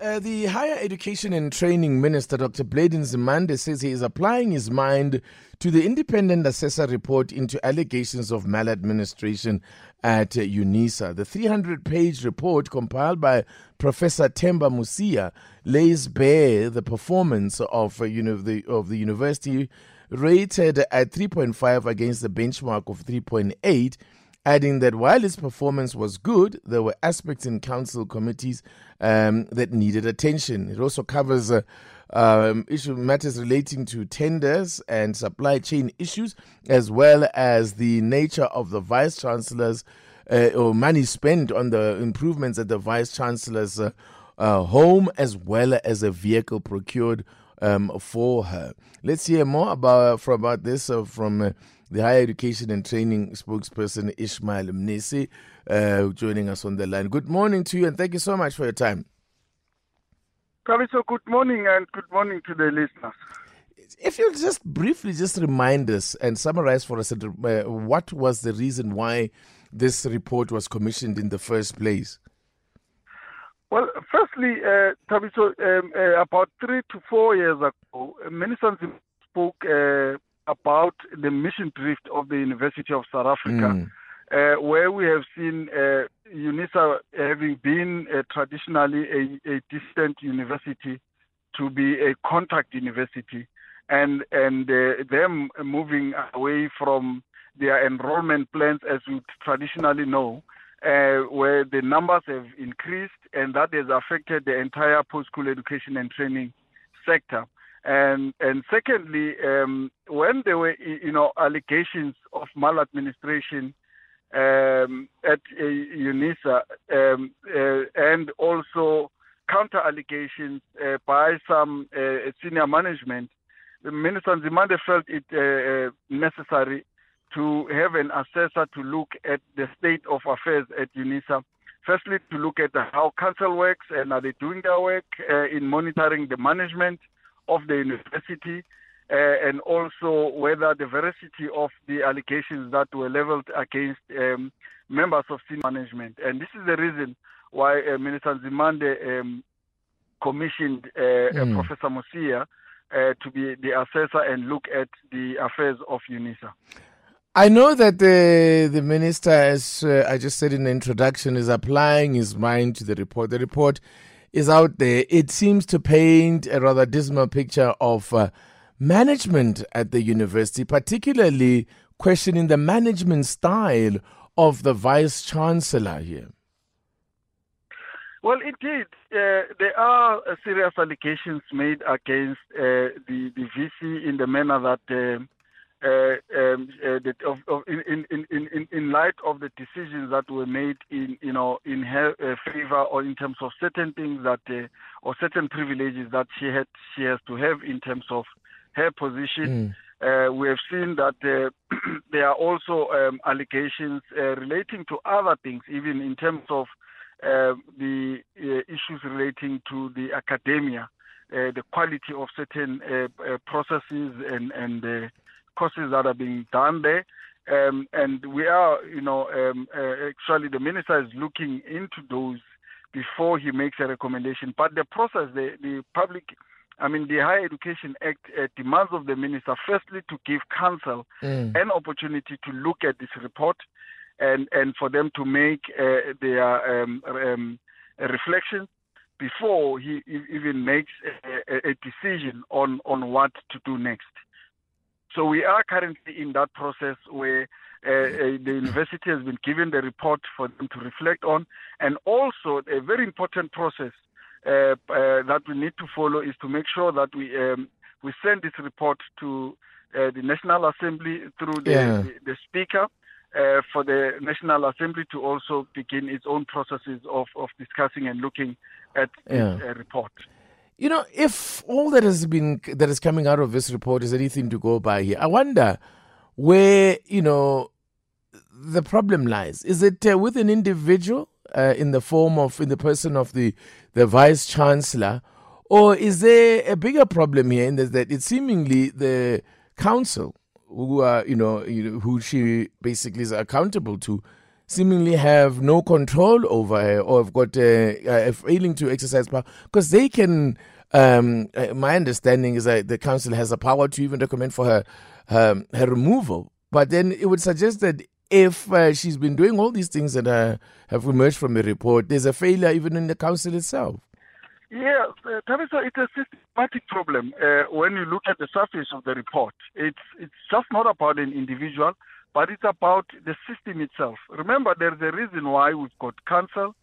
Uh, the Higher Education and Training Minister, Dr. Blade Nzimande, says he is applying his mind to the independent assessor report into allegations of maladministration at uh, UNISA. The 300 page report compiled by Professor Themba Mosia lays bare the performance of, uh, you know, the, of the university rated at 3.5 against the benchmark of 3.8 adding that while its performance was good, there were aspects in council committees um, that needed attention. It also covers uh, um, issue matters relating to tenders and supply chain issues, as well as the nature of the vice chancellor's uh, or money spent on the improvements at the vice chancellor's uh, uh, home, as well as a vehicle procured um, for her. Let's hear more about from about this uh, from uh, the Higher Education and Training spokesperson Ishmael Mnisi, uh, joining us on the line. Good morning to you, and thank you so much for your time. Thabiso, good morning, and good morning to the listeners. If you'll just briefly just remind us and summarize for us uh, what was the reason why this report was commissioned in the first place. Well, firstly, uh, Thabiso, um, uh, about three to four years ago, Minister spoke uh, about the mission drift of the University of South Africa, mm. uh, where we have seen uh, UNISA having been uh, traditionally a, a, distant university to be a contact university, and and uh, them moving away from their enrollment plans as we traditionally know. Uh, where the numbers have increased, and that has affected the entire post-school education and training sector. And and secondly, um, when there were you know allegations of maladministration um, at uh, UNISA um, uh, and also counter allegations uh, by some uh, senior management, the Minister Nzimande felt it uh, necessary to have an assessor to look at the state of affairs at UNISA. Firstly, to look at how council works and are they doing their work in monitoring the management of the university uh, and also whether the veracity of the allegations that were leveled against um, members of senior management. And this is the reason why uh, Minister Nzimande um, commissioned uh, mm. Professor Mosia uh, to be the assessor and look at the affairs of UNISA. I know that the the minister, as uh, I just said in the introduction, is applying his mind to the report. The report is out there, it seems to paint a rather dismal picture of uh, management at the university, particularly questioning the management style of the vice chancellor here. Well, indeed, uh, there are uh, serious allegations made against uh, the, the VC in the manner that uh, uh, um, uh, that of, of in, in, in, in light of the decisions that were made in you know in her uh, favor or in terms of certain things that uh, or certain privileges that she had she has to have in terms of her position. Mm. Uh, we have seen that uh, there are also um, allegations relating to other things, even in terms of the issues relating to the academia, the quality of certain processes and and courses that are being done there. Um, and we are, you know, um, uh, actually the minister is looking into those before he makes a recommendation. But the process, the, the public, I mean, the Higher Education Act uh, demands of the minister, firstly, to give council mm. an opportunity to look at this report and, and for them to make uh, their um, um, reflections before he even makes a, a, decision on, on what to do next. So we are currently in that process where uh, uh, the university has been given the report for them to reflect on, and also a very important process uh, uh that we need to follow is to make sure that we um, we send this report to uh, the National Assembly through the, yeah. the, the, Speaker. Uh, for the National Assembly to also begin its own processes of, of discussing and looking at yeah. this report. You know, if all that has been that is coming out of this report is anything to go by here, I wonder where you know the problem lies. Is it uh, with an individual uh, in the form of, in the person of the, the vice chancellor? Or is there a bigger problem here in that it's seemingly the council who are, you know, who she basically is accountable to, seemingly have no control over or have got a, failing to exercise power because they can. Um, uh, my understanding is that the council has the power to even recommend for her her, her removal. But then it would suggest that if uh, she's been doing all these things that uh, have emerged from the report, there's a failure even in the council itself. Yes, uh, it's a systematic problem. Uh, when you look at the surface of the report, it's it's just not about an individual, but it's about the system itself. Remember, there's a reason why we've got council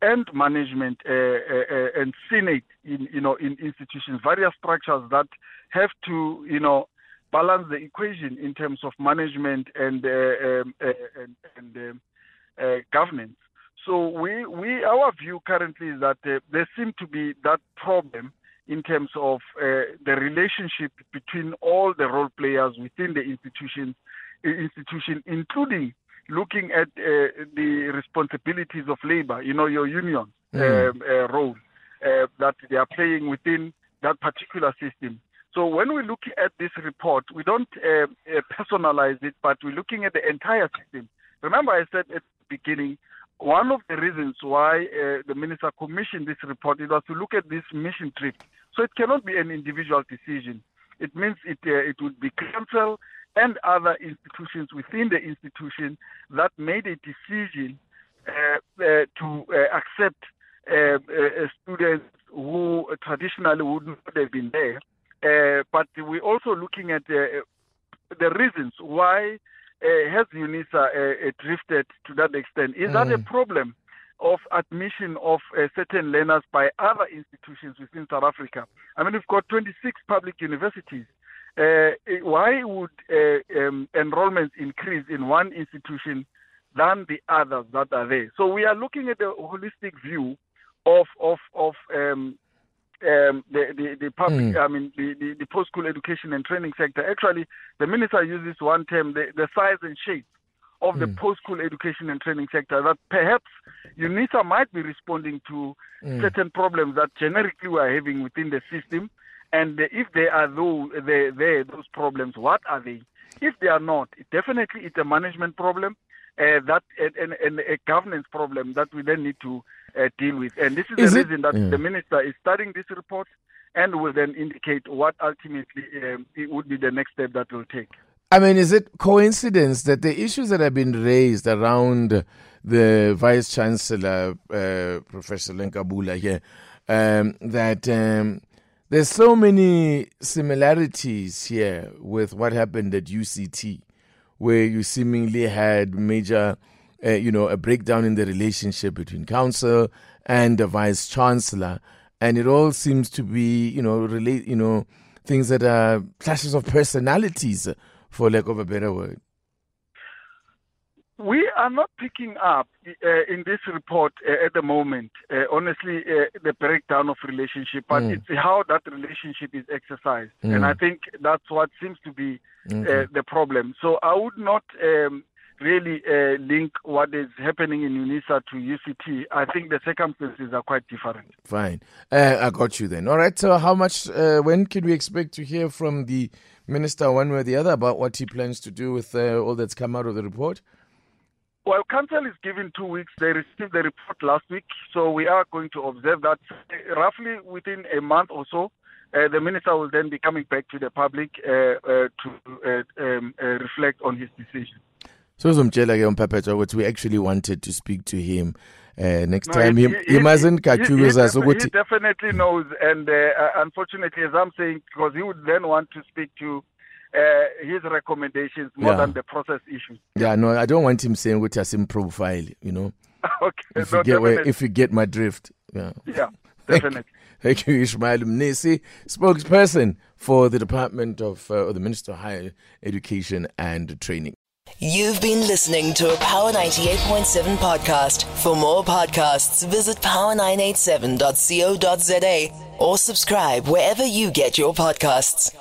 and management uh, uh, uh and senate in you know in institutions, various structures that have to you know balance the equation in terms of management and uh, um, and, and um, governance. So we, we our view currently is that uh, there seems to be that problem in terms of uh, the relationship between all the role players within the institutions, institution, including looking at uh, the responsibilities of labor, you know, your union mm. um, uh, role uh, that they are playing within that particular system. So when we look at this report, we don't uh, personalize it, but we're looking at the entire system. Remember, I said at the beginning one of the reasons why uh, the minister commissioned this report it was to look at this mission drift. So it cannot be an individual decision. It means it uh, it would be council and other institutions within the institution that made a decision uh, uh to uh, accept uh, students who traditionally would not have been there. but we're also looking at the reasons why uh, has UNISA uh, uh, drifted to that extent? Is mm. that a mm. problem of admission of uh, certain learners by other institutions within South Africa? I mean, we've got 26 public universities. Uh, why would uh, um, enrollments increase in one institution than the others that are there? So we are looking at a holistic view of of of um, um, the, the, the public, mm. I mean, the, the, the post school education and training sector. Actually, the minister uses one term, the, the size and shape of mm. the hmm. post school education and training sector, that perhaps UNISA might be responding to mm. certain problems that generically we are having within the system. And if there are those, there, there, those problems, what are they? If they are not, definitely it's a management problem uh, that and, and, a governance problem that we then need to uh, deal with. And this is, is the it? reason that yeah. the minister is studying this report and will then indicate what ultimately um, it would be the next step that we'll take. I mean, is it coincidence that the issues that have been raised around the Vice Chancellor, uh, Professor Lenkabula here, um, that um, there's so many similarities here with what happened at UCT? where you seemingly had major, uh, you know, a breakdown in the relationship between council and the vice chancellor, and it all seems to be, you know, relate, you know, things that are clashes of personalities, for lack of a better word. We are not picking up uh, in this report uh, at the moment, uh, honestly, uh, the breakdown of relationship, but mm. it's how that relationship is exercised. Mm. And I think that's what seems to be uh, the problem. So I would not um, really uh, link what is happening in UNISA to UCT. I think the circumstances are quite different. Fine. I got you then. All right. So, how much, when can we expect to hear from the minister, one way or the other, about what he plans to do with all that's come out of the report? Well, council is given two weeks. They received the report last week, so we are going to observe that roughly within a month or so. Uh, the minister will then be coming back to the public uh, uh, to uh, um, uh, reflect on his decision. So, what we actually wanted to speak to him. Uh, next no, time, he, he, he, he mustn't us. He, he definitely knows, and unfortunately, as I'm saying, because he would then want to speak to uh, his recommendations more yeah. than the process issues. Yeah, no, I don't want him saying what has him profile, you know. okay, if, no, you get where, if you get my drift. Yeah, yeah definitely. Thank you, Ishmael Mnisi, spokesperson for the Department of, uh, or the Minister of Higher Education and Training. You've been listening to a Power 98.7 podcast. For more podcasts, visit power987.co.za or subscribe wherever you get your podcasts.